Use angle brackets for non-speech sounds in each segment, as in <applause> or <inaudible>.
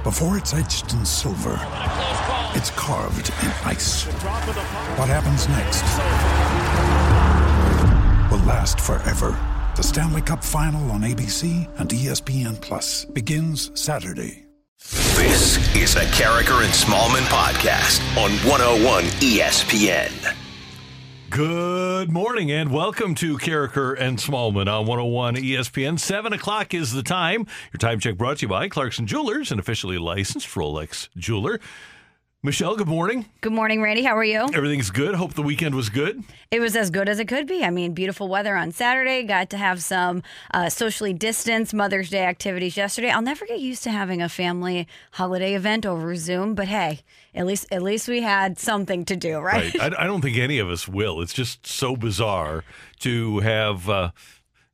Before it's etched in silver, it's carved in ice. What happens next will last forever. The Stanley Cup Final on ABC and ESPN Plus begins Saturday. This is a Karraker and Smallman podcast on 101 ESPN. Good morning and welcome to Karraker and Smallman on 101 ESPN. 7 o'clock is the time. Your time check brought to you by Clarkson Jewelers, an officially licensed Rolex jeweler. Michelle, good morning. Good morning, Randy. How are you? Everything's good. Hope the weekend was good. It was as good as it could be. I mean, beautiful weather on Saturday. Got to have some uh, socially distanced Mother's Day activities yesterday. I'll never get used to having a family holiday event over Zoom, but hey, at least at least we had something to do, right? Right. I, I don't think any of us will. It's just so bizarre to have, uh,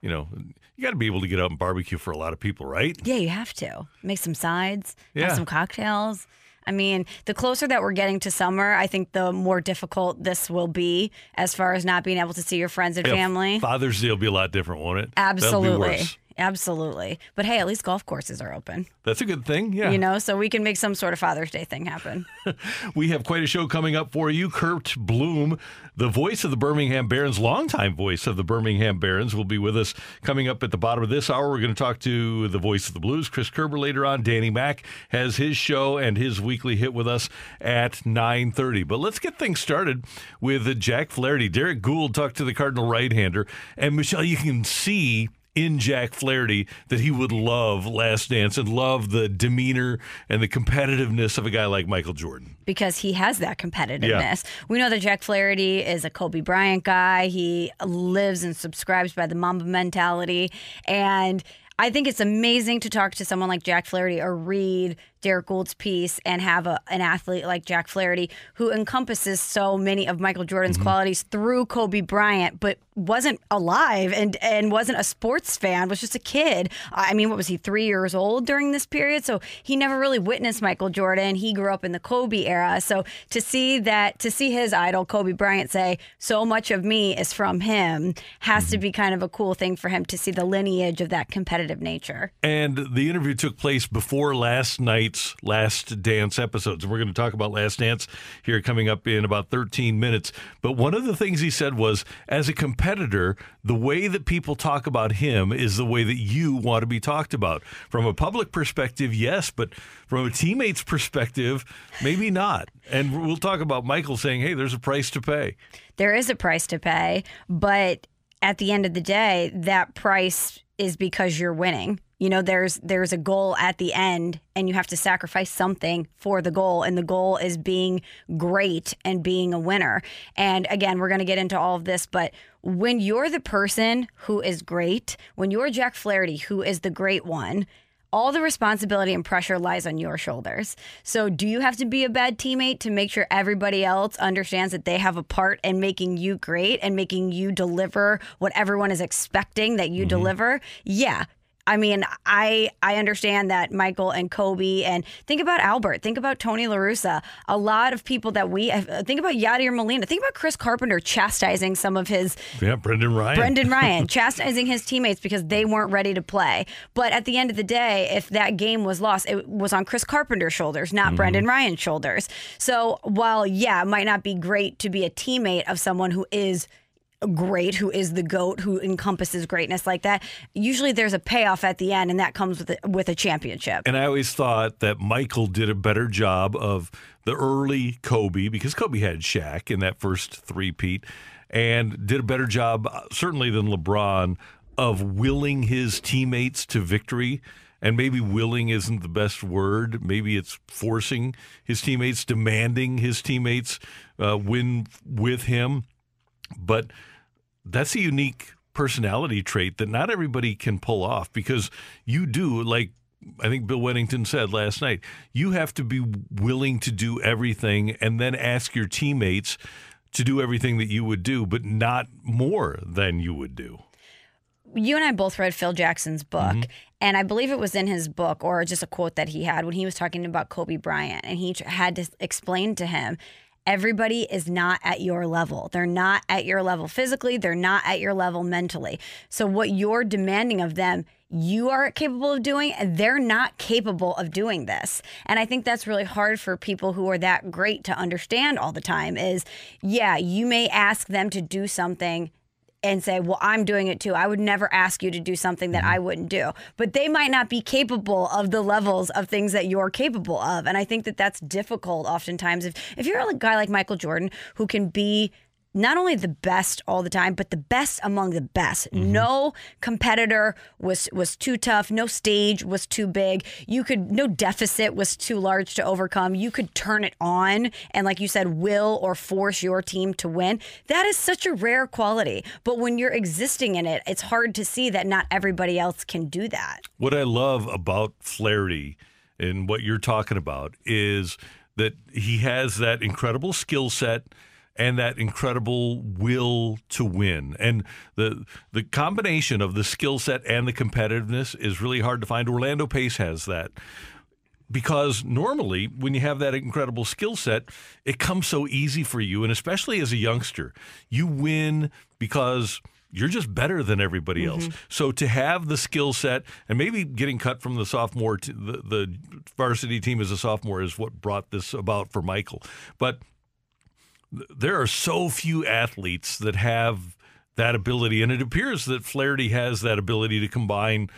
you know, you got to be able to get out and barbecue for a lot of people, right? yeah, you have to make some sides, Yeah. have some cocktails. I mean, the closer that we're getting to summer, I think the more difficult this will be as far as not being able to see your friends and Yeah, family. Father's Day will be a lot different, won't it? Absolutely. Absolutely. But hey, at least golf courses are open. That's a good thing. Yeah. You know, so we can make some sort of Father's Day thing happen. <laughs> We have quite a show coming up for you. Curt Bloom, the voice of the Birmingham Barons, longtime voice of the Birmingham Barons, will be with us coming up at the bottom of this hour. We're going to talk to the voice of the Blues, Chris Kerber, later on. Danny Mack has his show and his weekly hit with us at 9.30. But let's get things started with Jack Flaherty. Derek Gould talked to the Cardinal right-hander. And, Michelle, you can see in Jack Flaherty that he would love Last Dance and love the demeanor and the competitiveness of a guy like Michael Jordan. because he has that competitiveness. We know that Jack Flaherty is a Kobe Bryant guy. He lives and subscribes by the Mamba mentality. And I think it's amazing to talk to someone like Jack Flaherty or read Derek Gould's piece and have a, an athlete like Jack Flaherty who encompasses so many of Michael Jordan's mm-hmm. qualities through Kobe Bryant, but wasn't alive and, and wasn't a sports fan, was just a kid. I mean, what was he, three years old during this period? So he never really witnessed Michael Jordan. He grew up in the Kobe era. So to see that, to see his idol, Kobe Bryant, say, so much of me is from him, has to mm-hmm. be kind of a cool thing for him to see the lineage of that competitive nature. And the interview took place before last night's Last Dance episodes. We're going to talk about Last Dance here coming up in about 13 minutes. But one of the things he said was as a competitor, the way that people talk about him is the way that you want to be talked about. From a public perspective, yes, but from a teammate's perspective, maybe not. And we'll talk about Michael saying, hey, there's a price to pay. there is a price to pay, but at the end of the day, that price is because you're winning. You know, there's there's a goal at the end and you have to sacrifice something for the goal and the goal is being great and being a winner. And again, we're going to get into all of this, but when you're the person who is great, when you're Jack Flaherty who is the great one, all the responsibility and pressure lies on your shoulders. So, do you have to be a bad teammate to make sure everybody else understands that they have a part in making you great and making you deliver what everyone is expecting that you mm-hmm. deliver? Yeah. I mean, I I understand that Michael and Kobe and think about Albert, think about Tony La Russa. A lot of people that we uh, think about Yadier Molina, think about Chris Carpenter chastising some of his Yeah, Brendan Ryan. Brendan <laughs> Ryan chastising his teammates because they weren't ready to play. But at the end of the day, if that game was lost, it was on Chris Carpenter's shoulders, not Brendan Ryan's shoulders. So while, yeah, it might not be great to be a teammate of someone who is great, who is the goat, who encompasses greatness like that, usually there's a payoff at the end, and that comes with a, with a championship. And I always thought that Michael did a better job of the early Kobe because Kobe had Shaq in that first three-peat and did a better job, uh, certainly, than LeBron of willing his teammates to victory. And maybe willing isn't the best word. Maybe it's forcing his teammates, demanding his teammates uh, win with him. But that's a unique personality trait that not everybody can pull off because you do like I think Bill Wennington said last night, you have to be willing to do everything and then ask your teammates to do everything that you would do, but not more than you would do. You and I both read Phil Jackson's book, Mm-hmm. and I believe it was in his book or just a quote that he had when he was talking about Kobe Bryant, and he had to explain to him. Everybody is not at your level. They're not at your level physically. They're not at your level mentally. So, what you're demanding of them, you are capable of doing, and they're not capable of doing this. And I think that's really hard for people who are that great to understand all the time is, yeah, you may ask them to do something and say, Well, I'm doing it too. I would never ask you to do something that I mm-hmm. wouldn't do. But they might not be capable of the levels of things that you're capable of. And I think that that's difficult oftentimes. If, if you're a guy like Michael Jordan who can be not only the best all the time, but the best among the best. Mm-hmm. No competitor was was too tough. No stage was too big. You could no deficit was too large to overcome. You could turn it on and, like you said, will or force your team to win. That is such a rare quality. But when you're existing in it, it's hard to see that not everybody else can do that. What I love about Flaherty and what you're talking about is that he has that incredible skill set and that incredible will to win. And the the combination of the skill set and the competitiveness is really hard to find. Orlando Pace has that. Because normally, when you have that incredible skill set, it comes so easy for you. And especially as a youngster, you win because you're just better than everybody mm-hmm. else. So to have the skill set and maybe getting cut from the sophomore, t- the, the varsity team as a sophomore is what brought this about for Michael. But there are so few athletes that have that ability. And it appears that Flaherty has that ability to combine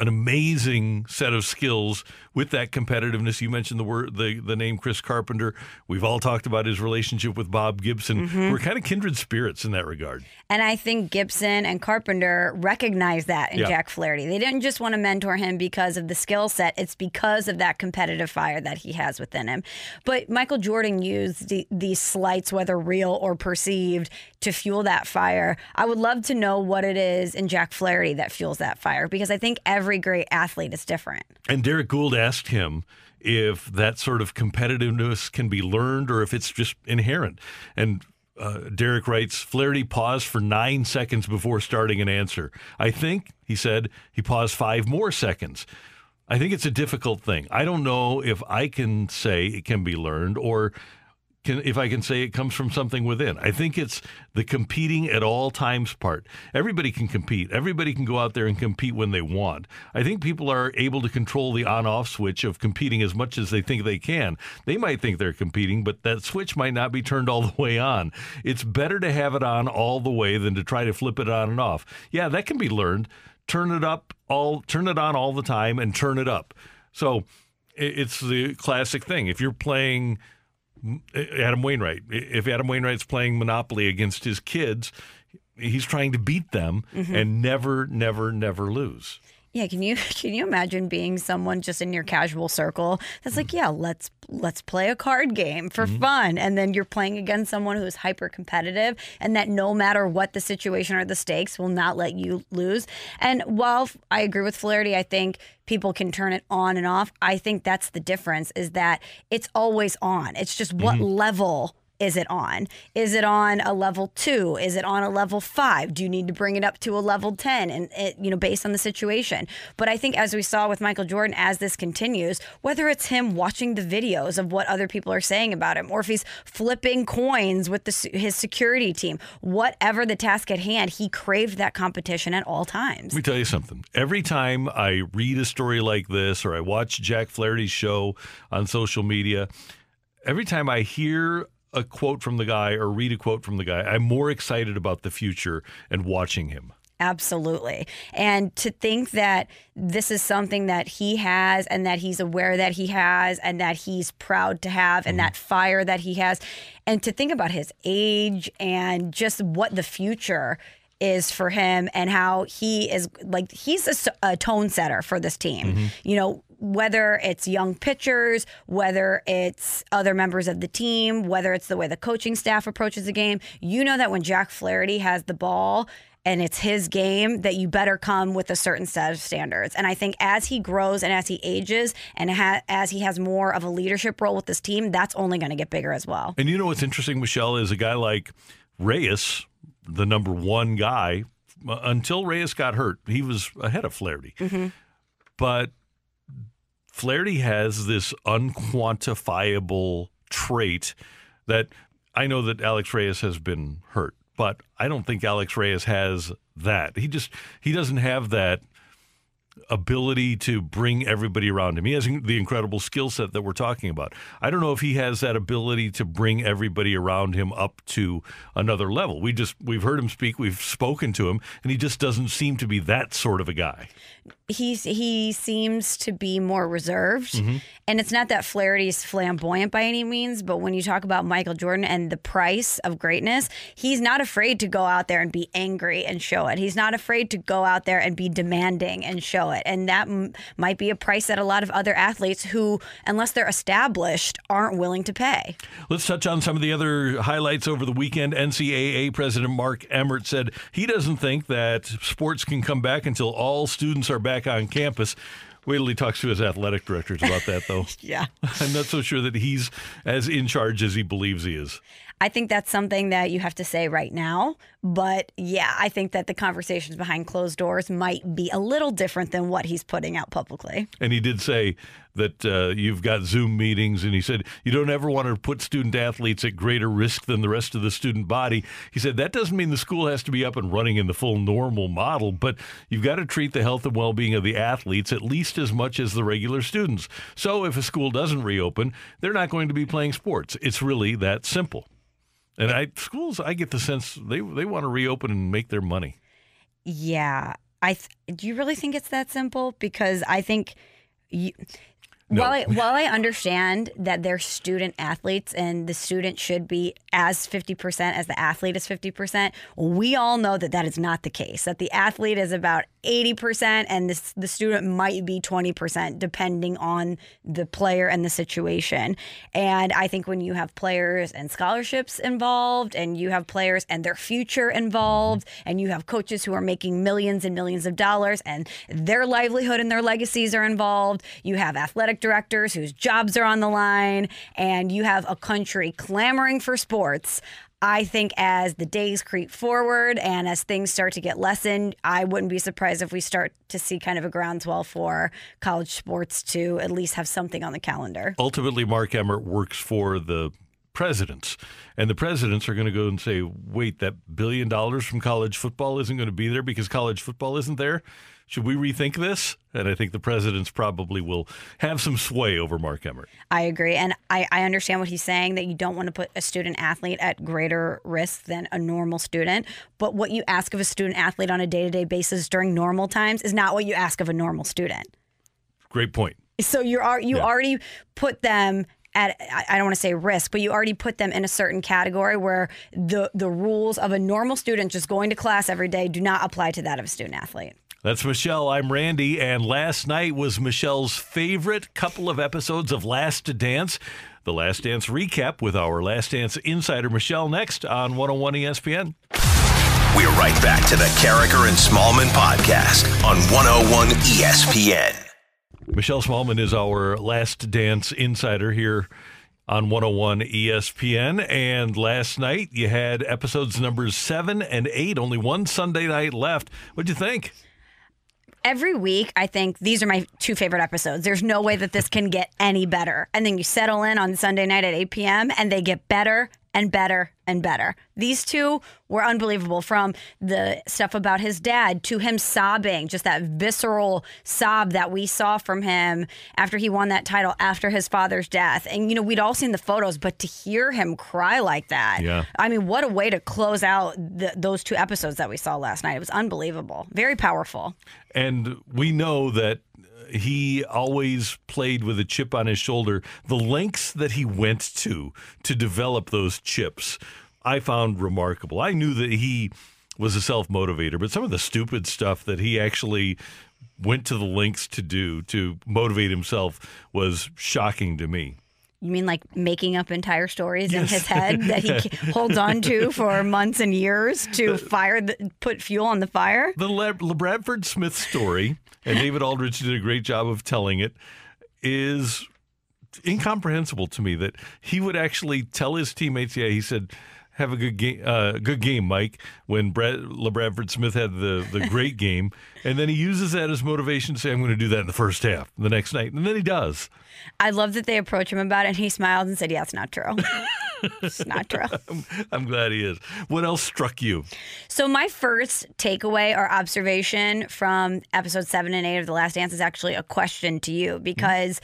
an amazing set of skills with that competitiveness. You mentioned the word the, the name Chris Carpenter. We've all talked about his relationship with Bob Gibson. Mm-hmm. We're kind of kindred spirits in that regard. And I think Gibson and Carpenter recognize that in Yeah. Jack Flaherty. They didn't just want to mentor him because of the skill set, it's because of that competitive fire that he has within him. But Michael Jordan used the, these slights, whether real or perceived, to fuel that fire. I would love to know what it is in Jack Flaherty that fuels that fire because I think every great athlete is different. And Derek Gould asked him if that sort of competitiveness can be learned or if it's just inherent. And uh, Derek writes, Flaherty paused for nine seconds before starting an answer. I think, he said, he paused five more seconds. I think it's a difficult thing. I don't know if I can say it can be learned or can, if I can say it comes from something within. I think it's the competing at all times part. Everybody can compete. Everybody can go out there and compete when they want. I think people are able to control the on off switch of competing as much as they think they can. They might think they're competing, but that switch might not be turned all the way on. It's better to have it on all the way than to try to flip it on and off. Yeah, that can be learned. Turn it up all turn it on all the time and turn it up. So it's the classic thing. If you're playing Adam Wainwright. If Adam Wainwright's playing Monopoly against his kids, he's trying to beat them mm-hmm. and never, never, never lose. Yeah, can you <laughs> can you imagine being someone just in your casual circle that's like, yeah, let's let's play a card game for mm-hmm. fun, and then you're playing against someone who is hyper competitive, and that no matter what the situation or the stakes, will not let you lose. And while I agree with Flaherty, I think people can turn it on and off. I think that's the difference is that it's always on. It's just what mm-hmm. level is it on? Is it on a level two? Is it on a level five? Do you need to bring it up to a level 10 and it, you know, based on the situation? But I think as we saw with Michael Jordan, as this continues, whether it's him watching the videos of what other people are saying about him, or if he's flipping coins with the, his security team, whatever the task at hand, he craved that competition at all times. Let me tell you something. Every time I read a story like this or I watch Jack Flaherty's show on social media, every time I hear a quote from the guy or read a quote from the guy, I'm more excited about the future and watching him. Absolutely. And to think that this is something that he has and that he's aware that he has and that he's proud to have and mm-hmm. that fire that he has. And to think about his age and just what the future is for him and how he is like he's a tone setter for this team. Mm-hmm. You know, whether it's young pitchers, whether it's other members of the team, whether it's the way the coaching staff approaches the game, you know that when Jack Flaherty has the ball and it's his game that you better come with a certain set of standards. And I think as he grows and as he ages and ha- as he has more of a leadership role with this team, that's only going to get bigger as well. And you know what's interesting, Michelle, is a guy like Reyes, the number one guy, uh, until Reyes got hurt, he was ahead of Flaherty. Mm-hmm. But Flaherty has this unquantifiable trait that I know that Alex Reyes has been hurt, but I don't think Alex Reyes has that. He just he doesn't have that ability to bring everybody around him. He has the incredible skill set that we're talking about. I don't know if he has that ability to bring everybody around him up to another level. We just we've heard him speak, we've spoken to him, and he just doesn't seem to be that sort of a guy he's he seems to be more reserved Mm-hmm. and it's not that Flaherty's flamboyant by any means but when you talk about Michael Jordan and the price of greatness he's not afraid to go out there and be angry and show it he's not afraid to go out there and be demanding and show it and that m- might be a price that a lot of other athletes who unless they're established aren't willing to pay Let's touch on some of the other highlights over the weekend. NCAA President Mark Emmert said he doesn't think that sports can come back until all students are back on campus. Wait till he talks to his athletic directors about that, though. <laughs> yeah <laughs> I'm not so sure that he's as in charge as he believes he is. I think that's something that you have to say right now. But yeah, I think that the conversations behind closed doors might be a little different than what he's putting out publicly. And he did say that uh, you've got Zoom meetings, and he said you don't ever want to put student athletes at greater risk than the rest of the student body. He said that doesn't mean the school has to be up and running in the full normal model, but you've got to treat the health and well being of the athletes at least as much as the regular students. So if a school doesn't reopen, they're not going to be playing sports. It's really that simple. And I schools, I get the sense they they want to reopen and make their money. Yeah. I th- do you really think it's that simple? Because I think you, While I while I understand that they're student athletes and the student should be as fifty percent as the athlete is fifty percent, we all know that that is not the case. That the athlete is about eighty percent and the the student might be twenty percent depending on the player and the situation. And I think when you have players and scholarships involved, and you have players and their future involved, and you have coaches who are making millions and millions of dollars, and their livelihood and their legacies are involved, you have athletic directors whose jobs are on the line, and you have a country clamoring for sports. I think as the days creep forward and as things start to get lessened, I wouldn't be surprised if we start to see kind of a groundswell for college sports to at least have something on the calendar. ultimately Mark Emmert works for the presidents. And the presidents are going to go and say, wait, that billion dollars from college football isn't going to be there because college football isn't there? Should we rethink this? And I think the presidents probably will have some sway over Mark Emmert. I agree. And I, I understand what he's saying that you don't want to put a student athlete at greater risk than a normal student. But what you ask of a student athlete on a day to day basis during normal times is not what you ask of a normal student. Great point. So you're you Yeah. already put them at I I don't want to say risk, but you already put them in a certain category where the the rules of a normal student just going to class every day do not apply to that of a student athlete. That's Michelle. I'm Randy. And last night was Michelle's favorite couple of episodes of Last Dance. The Last Dance recap with our Last Dance insider, Michelle, next on 101 ESPN. We're right back to the Karraker and Smallman podcast on 101 ESPN. Michelle Smallman is our Last Dance insider here on 101 ESPN. And last night you had episodes numbers seven and eight, only one Sunday night left. What'd you think? Every week, I think these are my two favorite episodes. There's no way that this can get any better. And then you settle in on Sunday night at 8 p.m., and they get better and better and better. These two were unbelievable from the stuff about his dad to him sobbing, just that visceral sob that we saw from him after he won that title after his father's death. And, you know, we'd all seen the photos, but to hear him cry like that, Yeah. I mean, what a way to close out the, those two episodes that we saw last night. It was unbelievable, very powerful. And we know that he always played with a chip on his shoulder. The lengths that he went to to develop those chips, I found remarkable. I knew that he was a self motivator, but some of the stupid stuff that he actually went to the lengths to do to motivate himself was shocking to me. You mean like making up entire stories in his head that he <laughs> <laughs> holds on to for months and years to fire, the, put fuel on the fire? The Le- LaBradford Smith story, and David Aldridge did a great job of telling it, is incomprehensible to me that he would actually tell his teammates, yeah, he said, have a good game, uh, good game, Mike. When Brad, LaBradford Smith had the, the <laughs> great game, and then he uses that as motivation to say, "I'm going to do that in the first half, the next night," and then he does. I love that they approached him about it and he smiled and said, Yeah, it's not true. <laughs> it's not true. <laughs> I'm glad he is. What else struck you? So my first takeaway or observation from episode seven and eight of The Last Dance is actually a question to you because.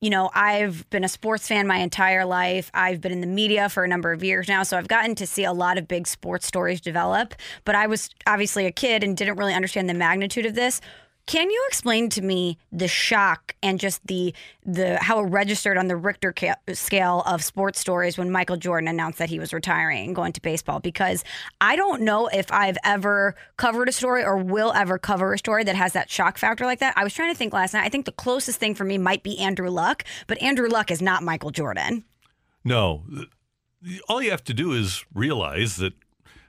You know, I've been a sports fan my entire life. I've been in the media for a number of years now. So I've gotten to see a lot of big sports stories develop. But I was obviously a kid and didn't really understand the magnitude of this. Can you explain to me the shock and just the the how it registered on the Richter ca- scale of sports stories when Michael Jordan announced that he was retiring and going to baseball? Because I don't know if I've ever covered a story or will ever cover a story that has that shock factor like that. I was trying to think last night. I think the closest thing for me might be Andrew Luck, but Andrew Luck is not Michael Jordan. No. All you have to do is realize that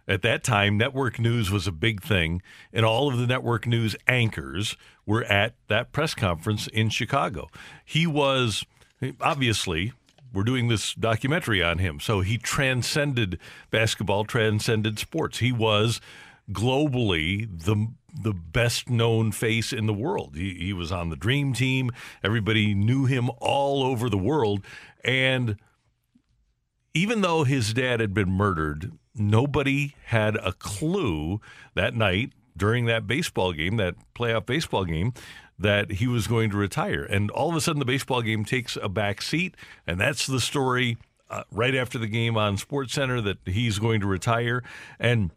at that time, network news was a big thing, and all of the network news anchors were at that press conference in Chicago. He was obviously. We're doing this documentary on him. So he transcended basketball, transcended sports. He was globally the the best known face in the world. He, he was on the dream team. Everybody knew him all over the world. And even though his dad had been murdered, nobody had a clue that night during that baseball game, that playoff baseball game, that he was going to retire. And all of a sudden, the baseball game takes a back seat, and that's the story uh, right after the game on Sports Center that he's going to retire. And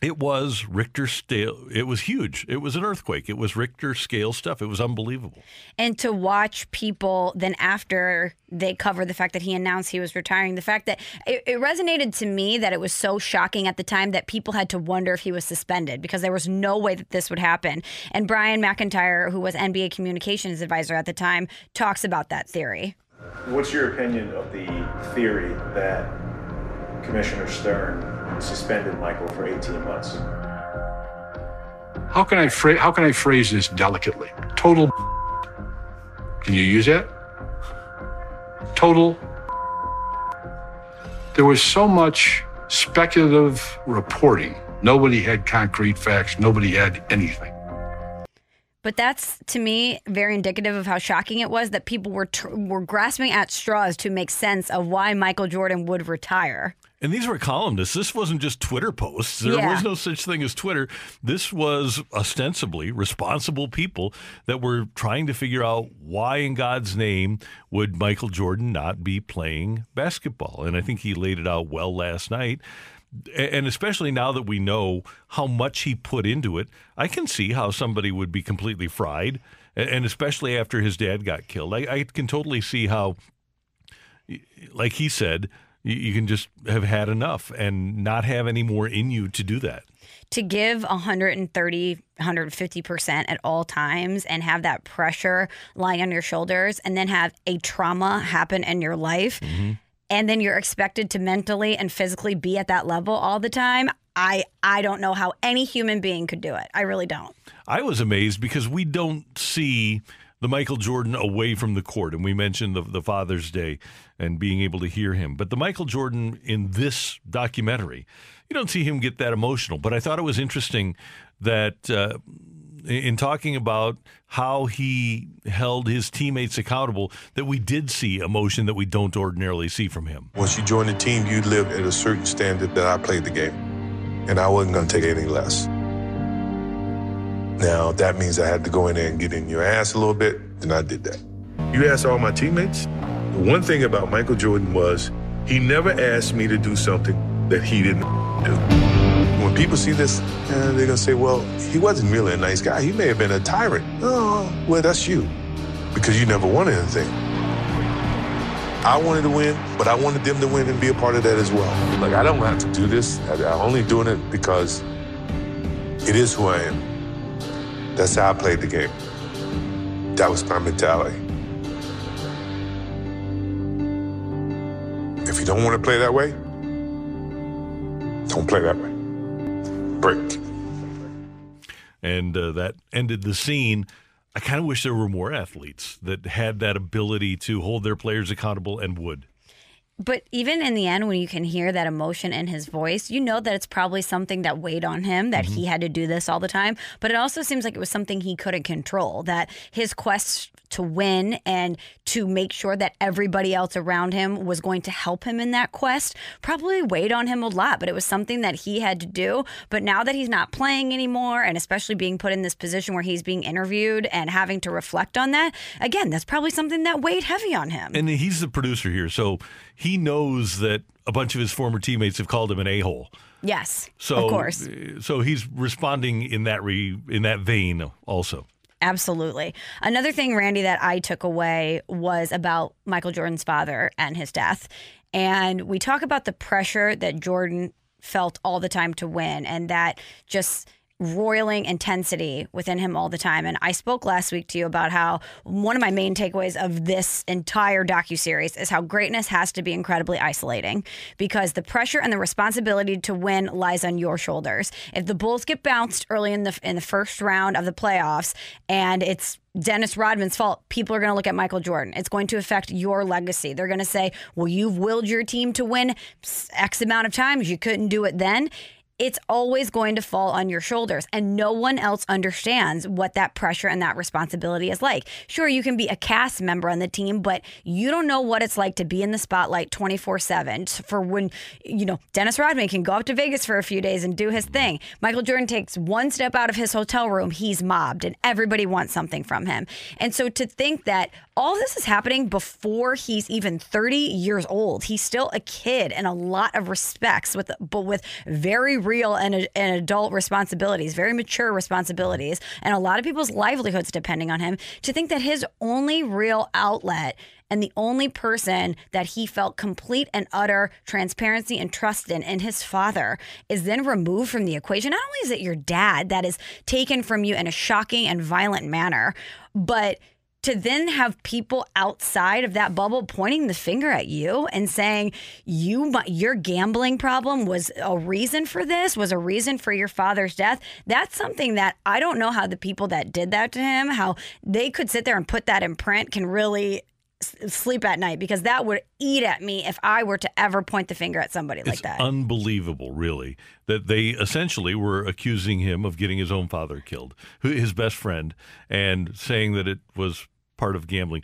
it was Richter scale. It was huge. It was an earthquake. It was Richter scale stuff. It was unbelievable. and to watch people then after they cover the fact that he announced he was retiring the fact that it, it resonated to me that it was so shocking at the time that people had to wonder if he was suspended because there was no way that this would happen and brian mcintyre who was nba communications advisor at the time talks about that theory What's your opinion of the theory that Commissioner Stern suspended Michael for 18 months? How can I phrase how can I phrase this delicately? Total Can you use that? Total There was so much speculative reporting. Nobody had concrete facts, nobody had anything. but that's to me very indicative of how shocking it was that people were tr- were grasping at straws to make sense of why michael jordan would retire And these were columnists. This wasn't just Twitter posts. There Yeah. was no such thing as Twitter. This was ostensibly responsible people that were trying to figure out why, in God's name, would Michael Jordan not be playing basketball. And I think he laid it out well last night. And especially now that we know how much he put into it, I can see how somebody would be completely fried. And especially after his dad got killed, I, I can totally see how like he said, you, you can just have had enough and not have any more in you to do that. to give 130 150% at all times and have that pressure lying on your shoulders and then have a trauma happen in your life mm-hmm. and then you're expected to mentally and physically be at that level all the time i i don't know how any human being could do it. I really don't. I was amazed because we don't see the Michael Jordan away from the court. And we mentioned the, the Father's Day and being able to hear him. But the Michael Jordan in this documentary, you don't see him get that emotional. But I thought it was interesting that uh, in talking about how he held his teammates accountable, that we did see emotion that we don't ordinarily see from him. Once you join the team, you live at a certain standard that I played the game. And I wasn't going to take any less. Now, that means I had to go in there and get in your ass a little bit, then I did that. You asked all my teammates, the one thing about Michael Jordan was he never asked me to do something that he didn't do. When people see this, eh, they're going to say, well, he wasn't really a nice guy. He may have been a tyrant. Oh, well, that's you because you never won anything. I wanted to win, but I wanted them to win and be a part of that as well. Like, I don't have to do this. I'm only doing it because it is who I am. That's how I played the game. That was my mentality. If you don't want to play that way, don't play that way. Break. And uh, that ended the scene. I kind of wish there were more athletes that had that ability to hold their players accountable and would. But even in the end, when you can hear that emotion in his voice, you know that it's probably something that weighed on him, that he mm-hmm. had to do this all the time. But it also seems like it was something he couldn't control, that his quest to win and to make sure that everybody else around him was going to help him in that quest probably weighed on him a lot. But it was something that he had to do. But now that he's not playing anymore, and especially being put in this position where he's being interviewed and having to reflect on that, again, that's probably something that weighed heavy on him. And he's the producer here, so he knows that a bunch of his former teammates have called him an a-hole. yes, So, of course. Eh, so he's responding in that re, in that vein also. Absolutely. Another thing, Randy, that I took away was about Michael Jordan's father and his death. And we talk about the pressure that Jordan felt all the time to win and that just roiling intensity within him all the time. And I spoke last week to you about how one of my main takeaways of this entire docuseries is how greatness has to be incredibly isolating because the pressure and the responsibility to win lies on your shoulders. If the Bulls get bounced early in the in the first round of the playoffs and it's Dennis Rodman's fault. People are going to look at Michael Jordan. It's going to affect your legacy. They're going to say, well, you've willed your team to win X amount of times. You couldn't do it then it's always going to fall on your shoulders and no one else understands what that pressure and that responsibility is like. Sure, you can be a cast member on the team, but you don't know what it's like to be in the spotlight 24/7 for when you know Dennis Rodman can go up to Vegas for a few days and do his thing. Michael Jordan takes one step out of his hotel room, he's mobbed and everybody wants something from him. And so to think that all this is happening before he's even 30 years old. He's still a kid in a lot of respects with but with very real and, and adult responsibilities, very mature responsibilities, and a lot of people's livelihoods depending on him. To think that his only real outlet and the only person that he felt complete and utter transparency and trust in, and his father, is then removed from the equation. Not only is it your dad that is taken from you in a shocking and violent manner, but to then have people outside of that bubble pointing the finger at you and saying you your gambling problem was a reason for this was a reason for your father's death that's something that i don't know how the people that did that to him how they could sit there and put that in print can really sleep at night because that would eat at me if I were to ever point the finger at somebody like that. unbelievable, really, that they essentially were accusing him of getting his own father killed, his best friend, and saying that it was part of gambling.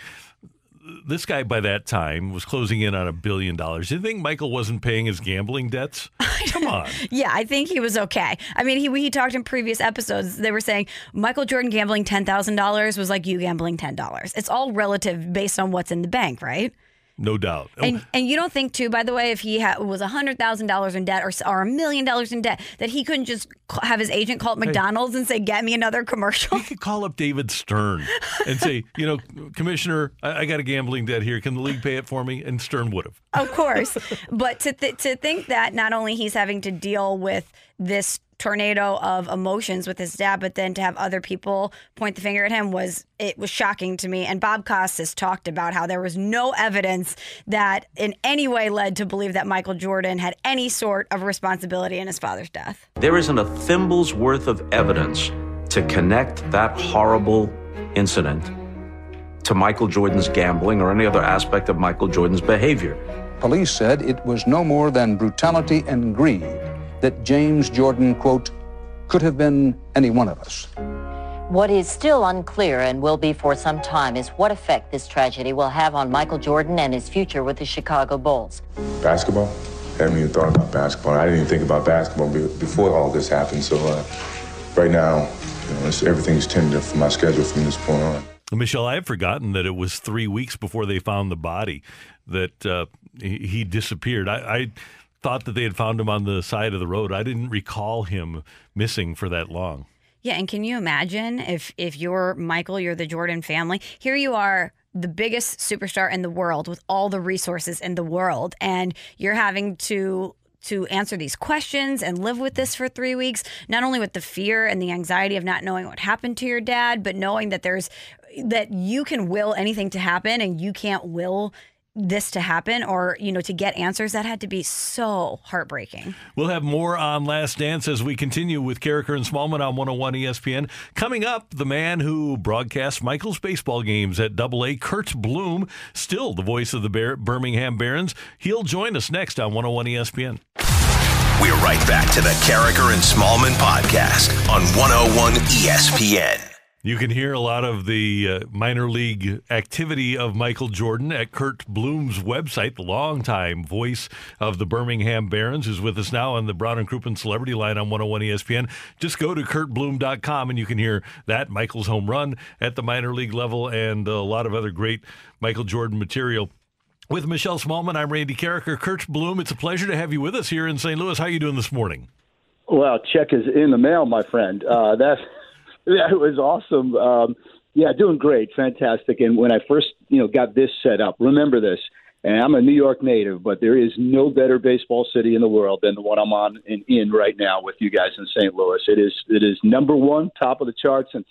This guy by that time was closing in on a billion dollars. Do you think Michael wasn't paying his gambling debts? <laughs> Come on. yeah, I think he was okay. I mean, he he talked in previous episodes. They were saying Michael Jordan gambling ten thousand dollars was like you gambling ten dollars. It's all relative based on what's in the bank, right? No doubt. And and you don't think too, by the way, if he ha- was hundred thousand dollars in debt or or a million dollars in debt, that he couldn't just have his agent call up McDonald's and say, "Get me another commercial." He could call up David Stern and say, <laughs> you know, Commissioner, I, I got a gambling debt here. Can the league pay it for me? And Stern would have. Of course, <laughs> but to th- to think that not only he's having to deal with this tornado of emotions with his dad, but then to have other people point the finger at him was it was shocking to me. And Bob Costas talked about how there was no evidence that in any way led to believe that Michael Jordan had any sort of responsibility in his father's death. There isn't a thimble's worth of evidence to connect that horrible incident to Michael Jordan's gambling or any other aspect of Michael Jordan's behavior. Police said it was no more than brutality and greed that James Jordan, quote, could have been any one of us. What is still unclear and will be for some time is what effect this tragedy will have on Michael Jordan and his future with the Chicago Bulls. Basketball? I haven't even thought about basketball. I didn't even think about basketball be- before all this happened. So uh, right now, you know, it's, everything's tentative for my schedule from this point on. Michelle, I had forgotten that it was three weeks before they found the body that uh, he, he disappeared. I, I thought that they had found him on the side of the road. I didn't recall him missing for that long. Yeah, and can you imagine if if you're Michael, you're the Jordan family, here you are the biggest superstar in the world with all the resources in the world and you're having to to answer these questions and live with this for 3 weeks, not only with the fear and the anxiety of not knowing what happened to your dad, but knowing that there's that you can will anything to happen and you can't will this to happen or you know to get answers that had to be so heartbreaking. We'll have more on last dance as we continue with Karraker and smallman on 101 espn coming up the man who broadcast michael's baseball games at double a curt bloom still the voice of the Bear- birmingham barons. He'll join us next on 101 espn we're right back to the Karraker and smallman podcast on 101 espn you can hear a lot of the uh, minor league activity of Michael Jordan at Curt Bloom's website, the longtime voice of the Birmingham Barons, who's with us now on the Brown and Crouppen Celebrity Line on 101 ESPN. Just go to curtbloom.com and you can hear that, Michael's home run at the minor league level, and a lot of other great Michael Jordan material. With Michelle Smallman, I'm Randy Karraker. Curt Bloom, it's a pleasure to have you with us here in St. Louis. How are you doing this morning? Well, check is in the mail, my friend. Uh, that's <laughs> it was awesome. Um, yeah, doing great, fantastic. And when I first, you know, got this set up, remember this. And I'm a New York native, but there is no better baseball city in the world than the one I'm on in, in right now with you guys in St. Louis. It is it is number one, top of the charts, and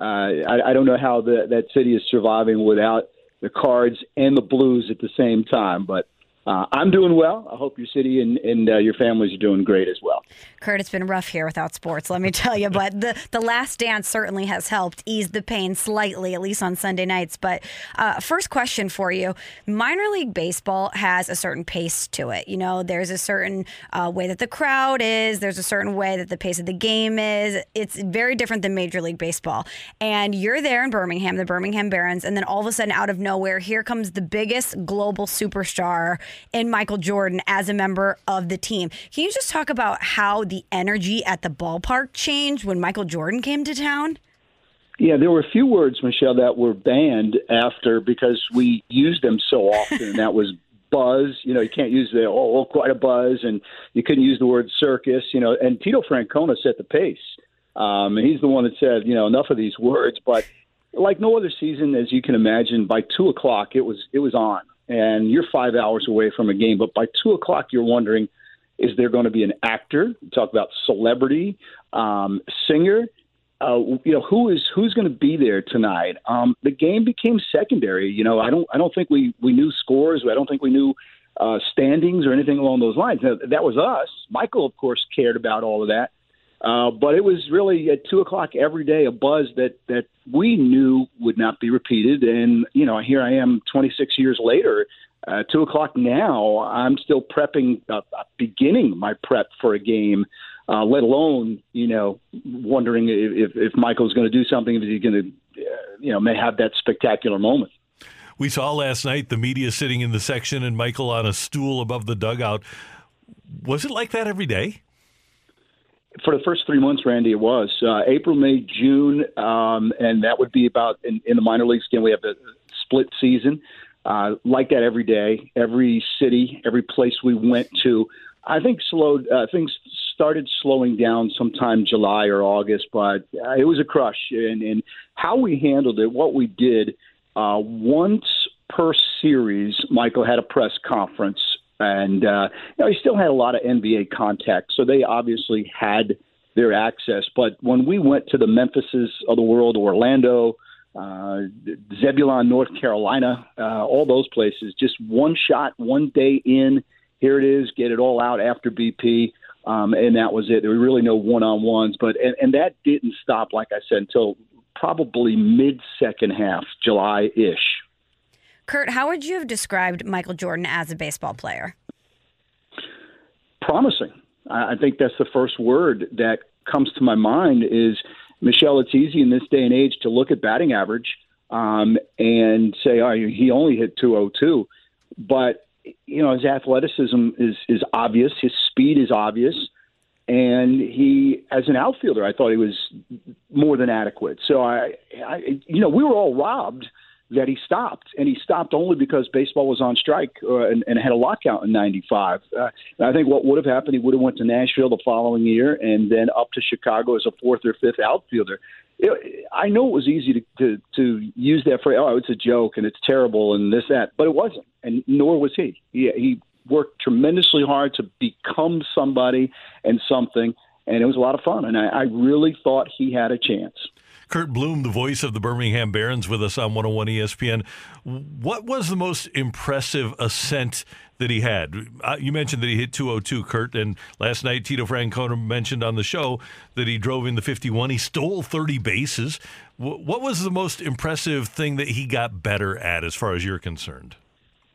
uh, I, I don't know how the, that city is surviving without the Cards and the Blues at the same time. But uh, I'm doing well. I hope your city and, and uh, your families are doing great as well. Curt, it's been rough here without sports, let me tell you. But the, the last dance certainly has helped ease the pain slightly, at least on Sunday nights. But uh, first question for you Minor League Baseball has a certain pace to it. You know, there's a certain uh, way that the crowd is, there's a certain way that the pace of the game is. It's very different than Major League Baseball. And you're there in Birmingham, the Birmingham Barons, and then all of a sudden, out of nowhere, here comes the biggest global superstar in Michael Jordan as a member of the team. Can you just talk about how the energy at the ballpark changed when Michael Jordan came to town? Yeah, there were a few words, Michelle, that were banned after because we used them so often. that was buzz. You know, you can't use the oh, oh, quite a buzz, and you couldn't use the word circus. You know, and Tito Francona set the pace. Um, and he's the one that said, you know, enough of these words. But like no other season, as you can imagine, by two o'clock it was it was on and you're five hours away from a game. But by two o'clock, you're wondering, is there going to be an actor? Talk about celebrity, um, singer. Uh, you know who is who's going to be there tonight. Um, the game became secondary. You know, I don't I don't think we we knew scores. I don't think we knew uh, standings or anything along those lines. Now, that was us. Michael, of course, cared about all of that. Uh, but it was really at two o'clock every day a buzz that that we knew would not be repeated. And you know, here I am, 26 years later. Uh, two o'clock now. I'm still prepping, uh, beginning my prep for a game. Uh, let alone, you know, wondering if, if Michael's going to do something, if he's going to, uh, you know, may have that spectacular moment. We saw last night the media sitting in the section and Michael on a stool above the dugout. Was it like that every day? For the first three months, Randy, it was uh, April, May, June, um, and that would be about in, in the minor leagues. Again, we have the split season, uh, like that every day, every city, every place we went to. I think slowed uh, things started slowing down sometime July or August, but uh, it was a crush. And, and how we handled it, what we did, uh, once per series, Michael had a press conference and uh, you know, he still had a lot of NBA contact, so they obviously had their access. But when we went to the Memphises of the world, Orlando, uh, Zebulon, North Carolina, uh, all those places, just one shot, one day in. Here it is, get it all out after BP. Um, and that was it. There were really no one-on-ones, but and, and that didn't stop, like I said, until probably mid-second half, July-ish. Curt, how would you have described Michael Jordan as a baseball player? Promising. I think that's the first word that comes to my mind is Michelle. It's easy in this day and age to look at batting average um, and say, "Oh, he only hit 202," but you know his athleticism is is obvious, his speed is obvious, and he, as an outfielder, I thought he was more than adequate. So I, I you know, we were all robbed that he stopped, and he stopped only because baseball was on strike uh, and, and had a lockout in '95. Uh, I think what would have happened, he would have went to Nashville the following year, and then up to Chicago as a fourth or fifth outfielder. It, I know it was easy to, to to use that phrase. Oh, it's a joke and it's terrible and this that, but it wasn't, and nor was he. He he worked tremendously hard to become somebody and something, and it was a lot of fun. And I, I really thought he had a chance. Curt Bloom, the voice of the Birmingham Barons, with us on 101 ESPN. What was the most impressive ascent that he had? Uh, you mentioned that he hit 202, Curt, and last night Tito Francona mentioned on the show that he drove in the 51. He stole 30 bases. what was the most impressive thing that he got better at, as far as you're concerned?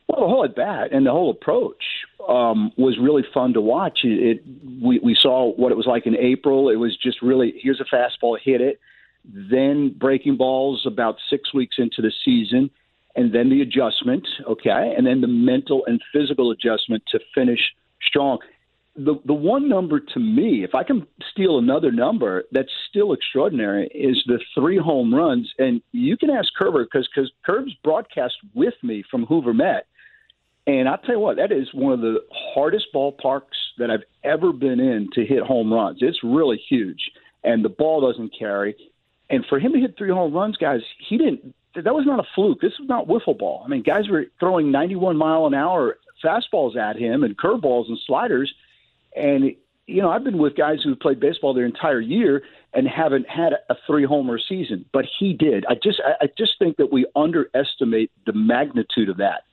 Well, the whole at bat and the whole approach um, was really fun to watch. It, it we, we saw what it was like in April. It was just really here's a fastball, hit it. Then breaking balls about six weeks into the season, and then the adjustment, okay, and then the mental and physical adjustment to finish strong. The the one number to me, if I can steal another number that's still extraordinary, is the three home runs. And you can ask Kerber because because Kerb's broadcast with me from Hoover Met and I'll tell you what, that is one of the hardest ballparks that I've ever been in to hit home runs. It's really huge, and the ball doesn't carry. And for him to hit three home runs, guys, he didn't. That was not a fluke. This was not wiffle ball. I mean, guys were throwing 91 mile an hour fastballs at him and curveballs and sliders. And you know, I've been with guys who've played baseball their entire year and haven't had a three homer season, but he did. I just, I just think that we underestimate the magnitude of that.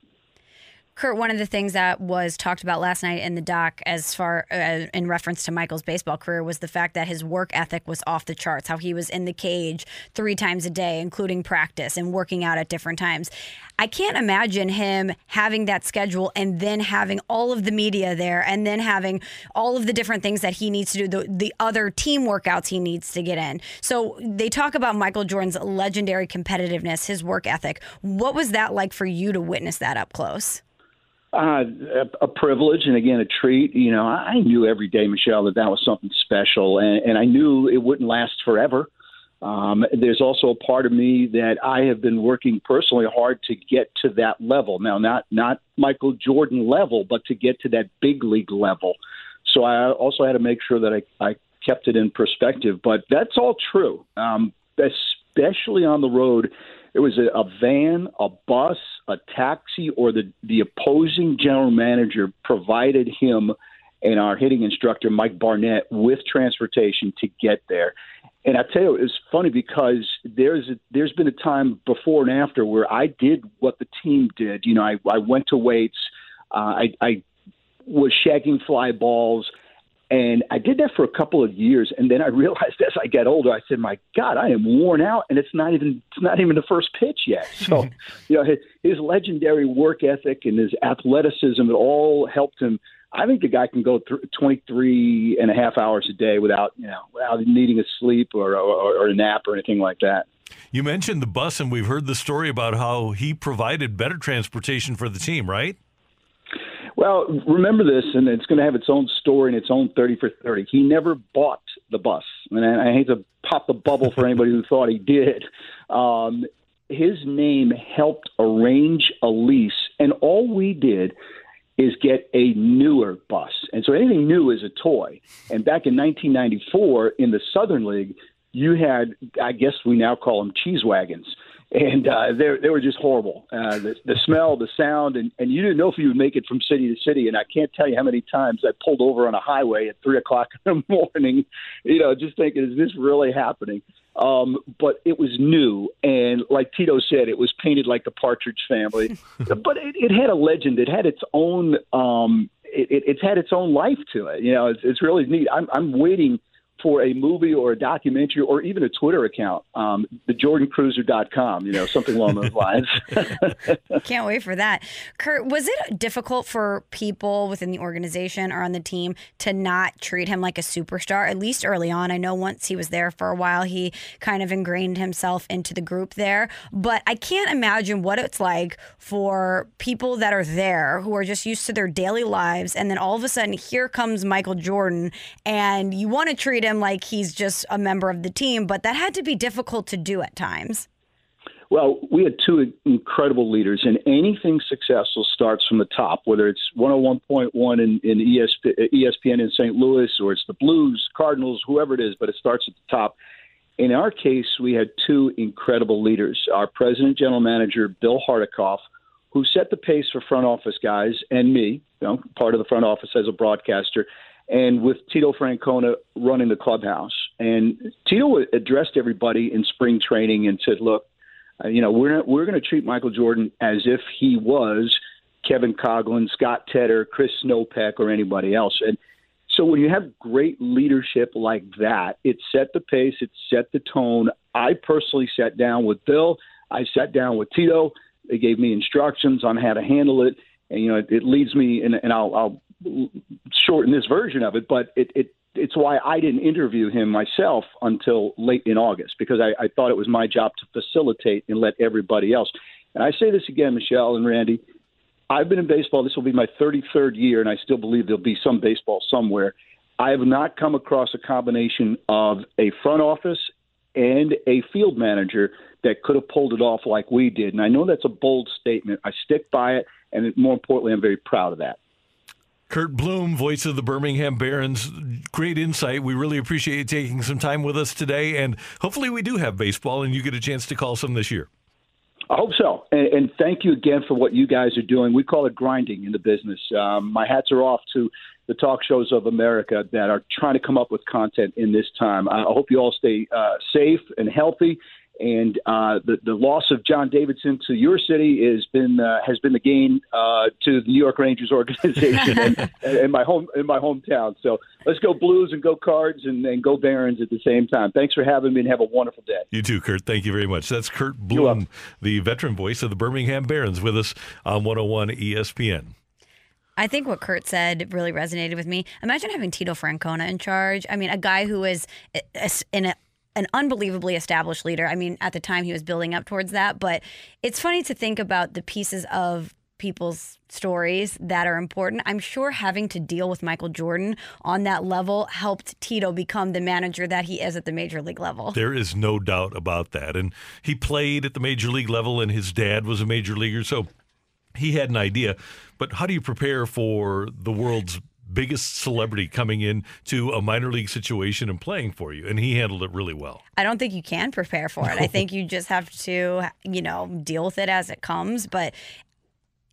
Curt, one of the things that was talked about last night in the doc, as far uh, in reference to Michael's baseball career, was the fact that his work ethic was off the charts. How he was in the cage three times a day, including practice and working out at different times. I can't imagine him having that schedule and then having all of the media there, and then having all of the different things that he needs to do, the, the other team workouts he needs to get in. So they talk about Michael Jordan's legendary competitiveness, his work ethic. What was that like for you to witness that up close? Uh, a, a privilege and again a treat. You know, I knew every day, Michelle, that that was something special, and, and I knew it wouldn't last forever. Um, there's also a part of me that I have been working personally hard to get to that level. Now, not not Michael Jordan level, but to get to that big league level. So I also had to make sure that I, I kept it in perspective. But that's all true, um, especially on the road it was a, a van, a bus, a taxi, or the the opposing general manager provided him and our hitting instructor Mike Barnett with transportation to get there. And I tell you, it's funny because there's a, there's been a time before and after where I did what the team did. You know, I, I went to weights, uh, I, I was shagging fly balls, and I did that for a couple of years, and then I <laughs> realized as I got older, I said, "My God, I am worn out, and it's not even it's not even the first pitch yet." So, <laughs> you know, his, his legendary work ethic and his athleticism it all helped him. I think the guy can go th- 23 and a half hours a day without you know without needing a sleep or, or, or a nap or anything like that. You mentioned the bus, and we've heard the story about how he provided better transportation for the team, right? Well, remember this, and it's going to have its own story and its own 30 for 30. He never bought the bus. And I, hate to pop the bubble for anybody who thought he did. Um, his name helped arrange a lease, and all we did is get a newer bus. And so anything new is a toy. And back in 1994 in the Southern League, you had, I guess we now call them cheese wagons and uh, they they were just horrible. Uh, the the smell, the sound, and and you didn't know if you would make it from city to city. And I can't tell you how many times I pulled over on a highway at three o'clock in the <laughs> morning, you know, just thinking, is this really happening? Um, but it was new, and like Tito said, it was painted like the Partridge Family. <laughs> but it, it had a legend. It had its own. Um, it, it, it's had its own life to it. You know, it's, it's really neat. I'm I'm waiting for a movie or a documentary or even a Twitter account, um, thejordancruiser.com, you know, something along those lines. <laughs> Can't wait for that. Curt, was it difficult for people within the organization or on the team to not treat him like a superstar, at least early on? I know once he was there for a while, he kind of ingrained himself into the group there. But I can't imagine what it's like for people that are there who are just used to their daily lives. And then all of a sudden, here comes Michael Jordan, and you want to treat him him like he's just a member of the team, but that had to be difficult to do at times. Well, we had two incredible leaders, and anything successful starts from the top, whether it's 101.1 in, in ESP, ESPN in St. Louis or it's the Blues, Cardinals, whoever it is, but it starts at the top. In our case, we had two incredible leaders our president, general manager, Bill Hardekopf, who set the pace for front office guys and me, you know, part of the front office as a broadcaster, and with Tito Francona running the clubhouse. And Tito addressed everybody in spring training and said, "Look, uh, you know, we're we're going to treat Michael Jordan as if he was Kevin Coughlin, Scott Tedder, Chris Snopek, or anybody else." And so when you have great leadership like that, it set the pace, it set the tone. I personally sat down with Bill. I sat down with Tito. They gave me instructions on how to handle it, and you know, it, it leads me, and, and I'll, I'll shorten this version of it, but it, it it's why I didn't interview him myself until late in August because I, I thought it was my job to facilitate and let everybody else. And I say this again, Michelle and Randy. I've been in baseball. This will be my 33rd year, and I still believe there'll be some baseball somewhere. I have not come across a combination of a front office and a field manager that could have pulled it off like we did. And I know that's a bold statement. I stick by it, and more importantly, I'm very proud of that. Curt Bloom, voice of the Birmingham Barons. Great insight. We really appreciate you taking some time with us today. And hopefully, we do have baseball and you get a chance to call some this year. I hope so. And, and thank you again for what you guys are doing. We call it grinding in the business. Um, my hats are off to the talk shows of America that are trying to come up with content in this time. I hope you all stay uh, safe and healthy and uh, the the loss of John Davidson to your city has been uh, has been the gain uh, to the New York Rangers <laughs> organization and, and, my home in my hometown. So let's go Blues and go Cards and, and, go Barons at the same time. Thanks for having me and have a wonderful day. You too, Curt. Thank you very much. That's Curt Bloom, the veteran voice of the Birmingham Barons, with us on 101 ESPN. I think what Curt said really resonated with me. Imagine having Tito Francona in charge. I mean, a guy who is in a an unbelievably established leader. I mean, at the time he was building up towards that, but it's funny to think about the pieces of people's stories that are important. I'm sure having to deal with Michael Jordan on that level helped Tito become the manager that he is at the major league level. There is no doubt about that. And he played at the major league level, and his dad was a major leaguer. So he had an idea. But how do you prepare for the world's biggest celebrity coming in to a minor league situation and playing for you, and he handled it really well. I don't think you can prepare for it. No. I think you just have to, you know, deal with it as it comes. But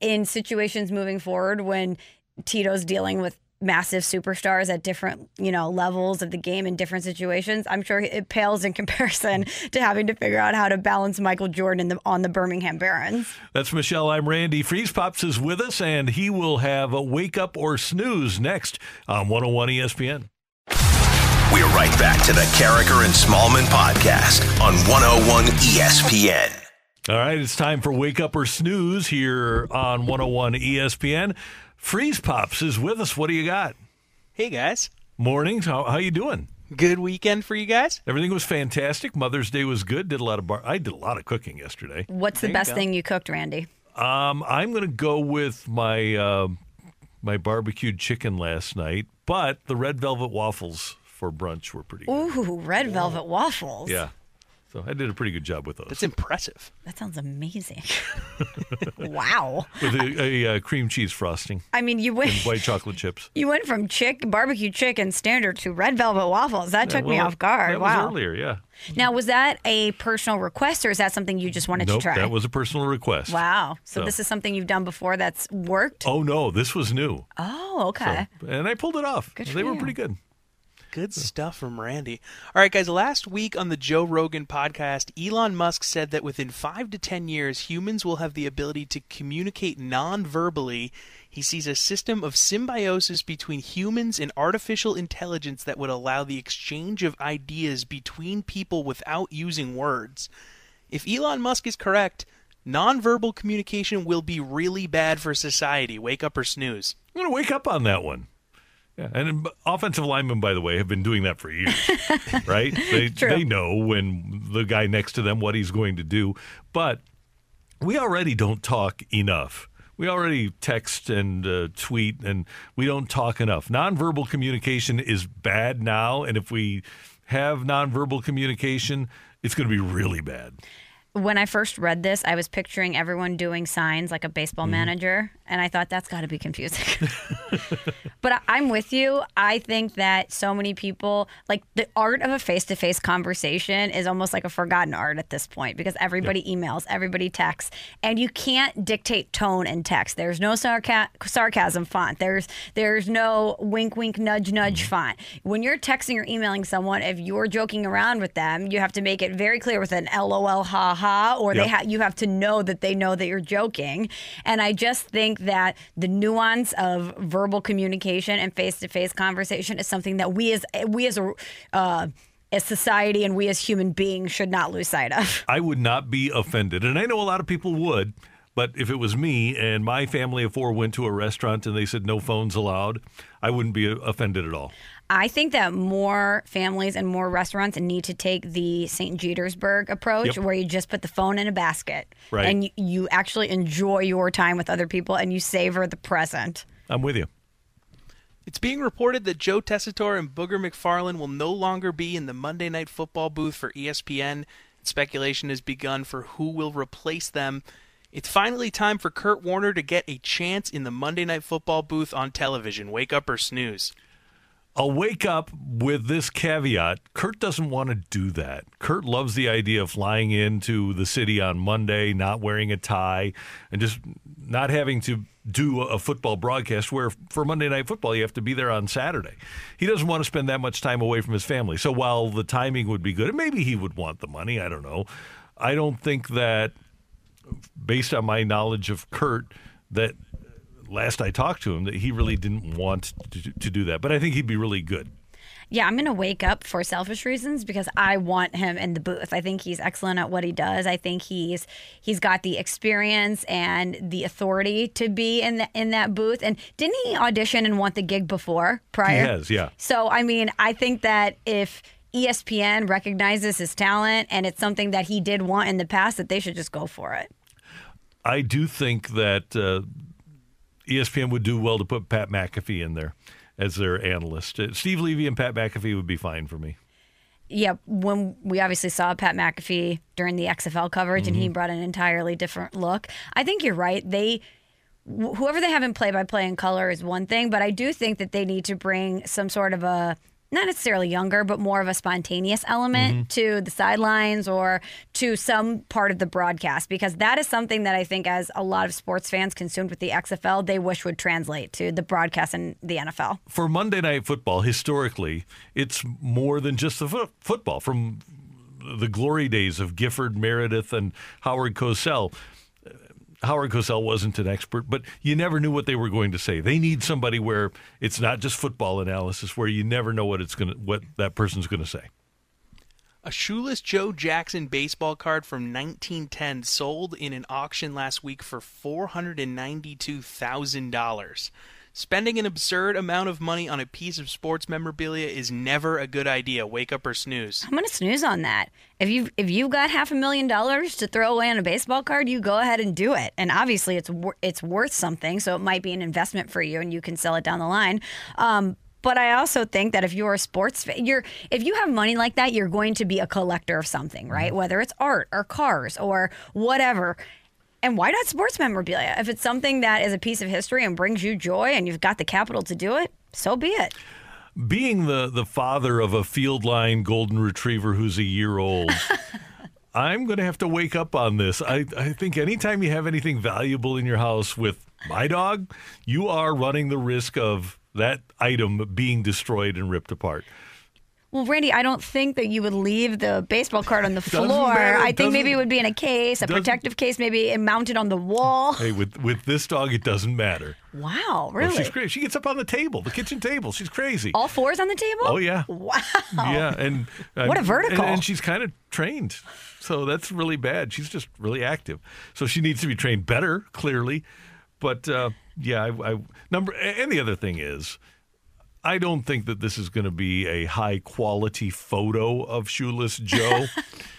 in situations moving forward, when Tito's dealing with massive superstars at different you know levels of the game in different situations i'm sure it pales in <laughs> comparison to having to figure out how to balance michael jordan the, on the birmingham barons. That's michelle. I'm randy. Freeze pops is with us and he will have a wake up or snooze next on 101 espn we're right back to the Karraker and smallman podcast on 101 espn all right it's time for wake up or snooze here on 101 espn Freeze Pops is with us. What do you got? Hey guys. Mornings. How how you doing? Good weekend for you guys. Everything was fantastic. Mother's Day was good. Did a lot of bar. I did a lot of cooking yesterday. What's the best thing you cooked, Randy? Um, I'm going to go with my uh, my barbecued chicken last night, but the red velvet waffles for brunch were pretty. Good. Ooh, red velvet waffles. Yeah. So I did a pretty good job with those. That's impressive. That sounds amazing. <laughs> wow. With a, a, a, uh, cream cheese frosting. I mean, you went white chocolate chips. <laughs> You went from chick barbecue chicken standard to red velvet waffles. That yeah, took well, me off guard. That wow. was earlier, yeah. Now, was that a personal request, or is that something you just wanted nope, to try? That was a personal request. Wow. So, so, this is something you've done before that's worked. Oh no, this was new. Oh, okay. So, and I pulled it off. Good they were pretty good. Good stuff from Randy. All right, guys, last week on the Joe Rogan podcast, Elon Musk said that within five to 10 years, humans will have the ability to communicate non verbally. He sees a system of symbiosis between humans and artificial intelligence that would allow the exchange of ideas between people without using words. If Elon Musk is correct, nonverbal communication will be really bad for society. Wake up or snooze. I'm going to wake up on that one. Yeah, and offensive linemen, by the way, have been doing that for years, <laughs> right? They True. they know when the guy next to them what he's going to do, but we already don't talk enough. We already text and uh, tweet, and we don't talk enough. Nonverbal communication is bad now, and if we have nonverbal communication, it's going to be really bad when I first read this, I was picturing everyone doing signs like a baseball mm-hmm. manager And I thought that's got to be confusing. <laughs> but I- I'm with you. I think that so many people, like the art of a face to face conversation is almost like a forgotten art at this point because everybody emails, everybody texts, and you can't dictate tone in text. There's no sarca- sarcasm font. There's there's no wink wink nudge nudge font. When you're texting or emailing someone, if you're joking around with them, you have to make it very clear with an LOL ha ha or they Yep. ha- you have to know that they know that you're joking. And I just think that the nuance of verbal communication and face to face conversation is something that we as we as a uh, as society and we as human beings should not lose sight of. <laughs> I would not be offended. And I know a lot of people would, but if it was me and my family of four went to a restaurant and they said no phones allowed, I wouldn't be offended at all. I think that more families and more restaurants need to take the St. Petersburg approach Yep. where you just put the phone in a basket Right. and you, you actually enjoy your time with other people and you savor the present. I'm with you. It's being reported that Joe Tessitore and Booger McFarland will no longer be in the Monday Night Football booth for ESPN. Speculation has begun for who will replace them. It's finally time for Kurt Warner to get a chance in the Monday Night Football booth on television. Wake up or snooze. I'll wake up with this caveat. Kurt doesn't want to do that. Kurt loves the idea of flying into the city on Monday, not wearing a tie, and just not having to do a football broadcast where for Monday Night Football you have to be there on Saturday. He doesn't want to spend that much time away from his family. So while the timing would be good, and maybe he would want the money, I don't know. I don't think that based on my knowledge of Kurt that last I talked to him that he really didn't want to, to do that. But I think he'd be really good. Yeah, I'm going to wake up for selfish reasons because I want him in the booth. I think he's excellent at what he does. I think he's he's got the experience and the authority to be in the, in that booth. And didn't he audition and want the gig before prior? He has, yeah. So, I mean, I think that if ESPN recognizes his talent and it's something that he did want in the past, that they should just go for it. I do think that uh, ESPN would do well to put Pat McAfee in there as their analyst. Uh, Steve Levy and Pat McAfee would be fine for me. Yeah, when we obviously saw Pat McAfee during the XFL coverage, and he Mhm. brought an entirely different look. I think you're right. They, whoever they have in play by play in color is one thing, but I do think that they need to bring some sort of a not necessarily younger, but more of a spontaneous element mm-hmm. to the sidelines or to some part of the broadcast because that is something that I think, as a lot of sports fans consumed with the XFL, they wish would translate to the broadcast in the NFL. For Monday Night Football, historically, it's more than just the fo- football. From the glory days of Gifford Meredith and Howard Cosell. Howard Cosell wasn't an expert, but you never knew what they were going to say. They need somebody where it's not just football analysis, where you never know what it's going what that person's going to say. A shoeless Joe Jackson baseball card from 1910 sold in an auction last week for $492,000. Spending an absurd amount of money on a piece of sports memorabilia is never a good idea. Wake up or snooze. I'm gonna snooze on that. If you if you've got half a million dollars to throw away on a baseball card, you go ahead and do it. And obviously, it's wor- it's worth something, so it might be an investment for you, and you can sell it down the line. Um, but I also think that if you're a sports fan, you're if you have money like that, you're going to be a collector of something, right? Whether it's art or cars or whatever. And why not sports memorabilia? If it's something that is a piece of history and brings you joy, and you've got the capital to do it, so be it. being the the father of a field line golden retriever who's a year old <laughs> i'm going to have to wake up on this I, I think anytime you have anything valuable in your house with my dog you are running the risk of that item being destroyed and ripped apart Well, Randy, I don't think that you would leave the baseball card on the floor. matter. I think maybe it would be in a case, a protective case, maybe and mounted on the wall. hey with with this dog it doesn't matter Wow, Oh, really? she's crazy she gets up on the table the kitchen table she's crazy All fours on the table? oh yeah Wow. yeah and What a vertical. and, and she's kind of trained so that's really bad she's just really active so she needs to be trained better clearly but uh, yeah I, I number and the other thing is i don't think that this is going to be a high quality photo of shoeless joe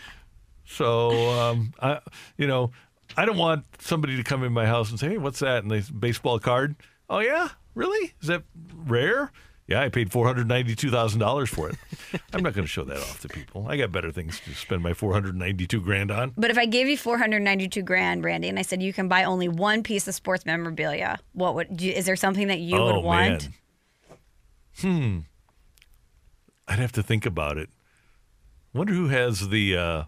<laughs> so um, I, you know i don't want somebody to come in my house and say hey what's that and they baseball card oh yeah really is that rare Yeah, I paid four hundred ninety-two thousand dollars for it. <laughs> I'm not going to show that off to people. I got better things to spend my four hundred ninety-two grand on. But if I gave you 492 grand, Randy, and I said you can buy only one piece of sports memorabilia, what would you, is there something that you oh would want? man. Hmm. I'd have to think about it. Wonder who has the uh,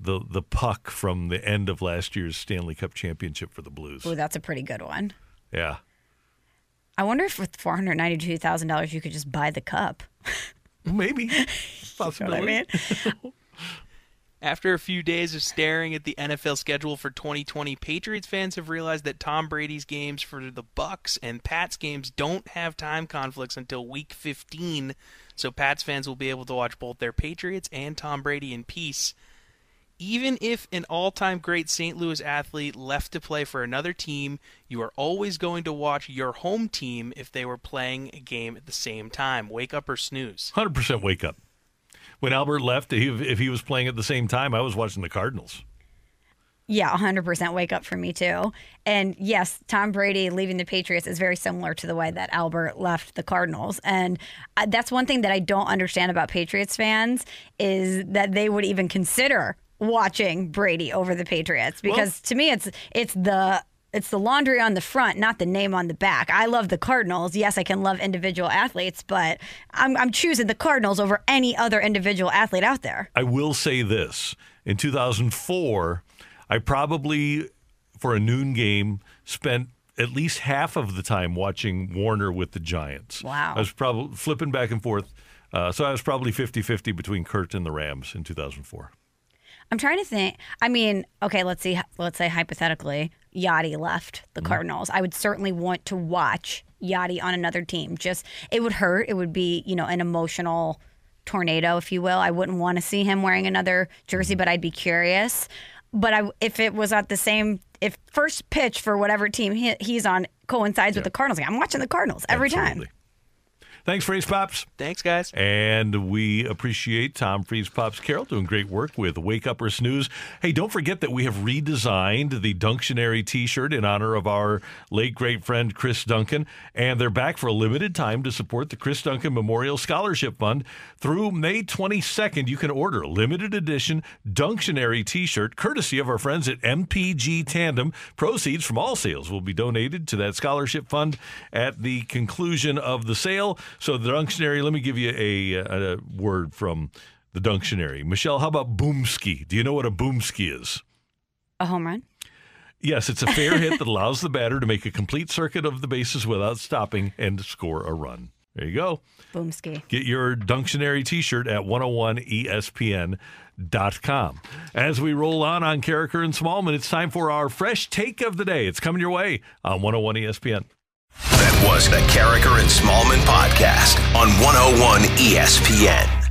the the puck from the end of last year's Stanley Cup championship for the Blues. Oh, that's a pretty good one. Yeah. I wonder if with four hundred ninety-two thousand dollars you could just buy the cup. Maybe. <laughs> You know I mean? <laughs> After a few days of staring at the NFL schedule for 2020, Patriots fans have realized that Tom Brady's games for the Bucs and Pats games don't have time conflicts until week 15. So Pats fans will be able to watch both their Patriots and Tom Brady in peace. Even if an all-time great St. Louis athlete left to play for another team, you are always going to watch your home team if they were playing a game at the same time. Wake up or snooze. Hundred percent wake up. When Albert left, he, if he was playing at the same time, I was watching the Cardinals. Yeah, 100% wake up for me too. And yes, Tom Brady leaving the Patriots is very similar to the way that Albert left the Cardinals. And uh, that's one thing that I don't understand about Patriots fans is that they would even consider watching Brady over the Patriots because to me it's it's the it's the laundry on the front, not the name on the back. I love the Cardinals. Yes, I can love individual athletes, but I'm, I'm choosing the Cardinals over any other individual athlete out there. I will say this: in 2004, I probably, for a noon game, spent at least half of the time watching Warner with the Giants. Wow. I was probably flipping back and forth. Uh, so I was probably 50-50 between Kurt and the Rams in 2004. I'm trying to think. I mean, okay, let's see. Let's say hypothetically, Yadi left the mm-hmm. Cardinals. I would certainly want to watch Yadi on another team. Just it would hurt. It would be you know an emotional tornado, if you will. I wouldn't want to see him wearing another jersey, mm-hmm. but I'd be curious. But I, if it was at the same, if first pitch for whatever team he, he's on coincides with the Cardinals, like, I'm watching the Cardinals every time. Thanks, Freeze Pops. Thanks, guys. And we appreciate Tom Freeze Pops Carroll doing great work with Wake Up or Snooze. Hey, don't forget that we have redesigned the Dunctionary t shirt in honor of our late great friend Chris Duncan. And they're back for a limited time to support the Chris Duncan Memorial Scholarship Fund. Through May 22nd, you can order a limited edition Dunctionary t shirt courtesy of our friends at MPG Tandem. Proceeds from all sales will be donated to that scholarship fund at the conclusion of the sale. So the Dunctionary, let me give you a, a, a word from the Dunctionary. Michelle, how about boomski? Do you know what a boomski is? A home run. Yes, it's a fair hit that <laughs> allows the batter to make a complete circuit of the bases without stopping and score a run. There you go. Boomski. Get your Dunctionary t-shirt at 101ESPN.com. As we roll on on Karraker and Smallman, it's time for our fresh take of the day. It's coming your way on 101 ESPN. That was the Karraker and Smallman podcast on 101 ESPN.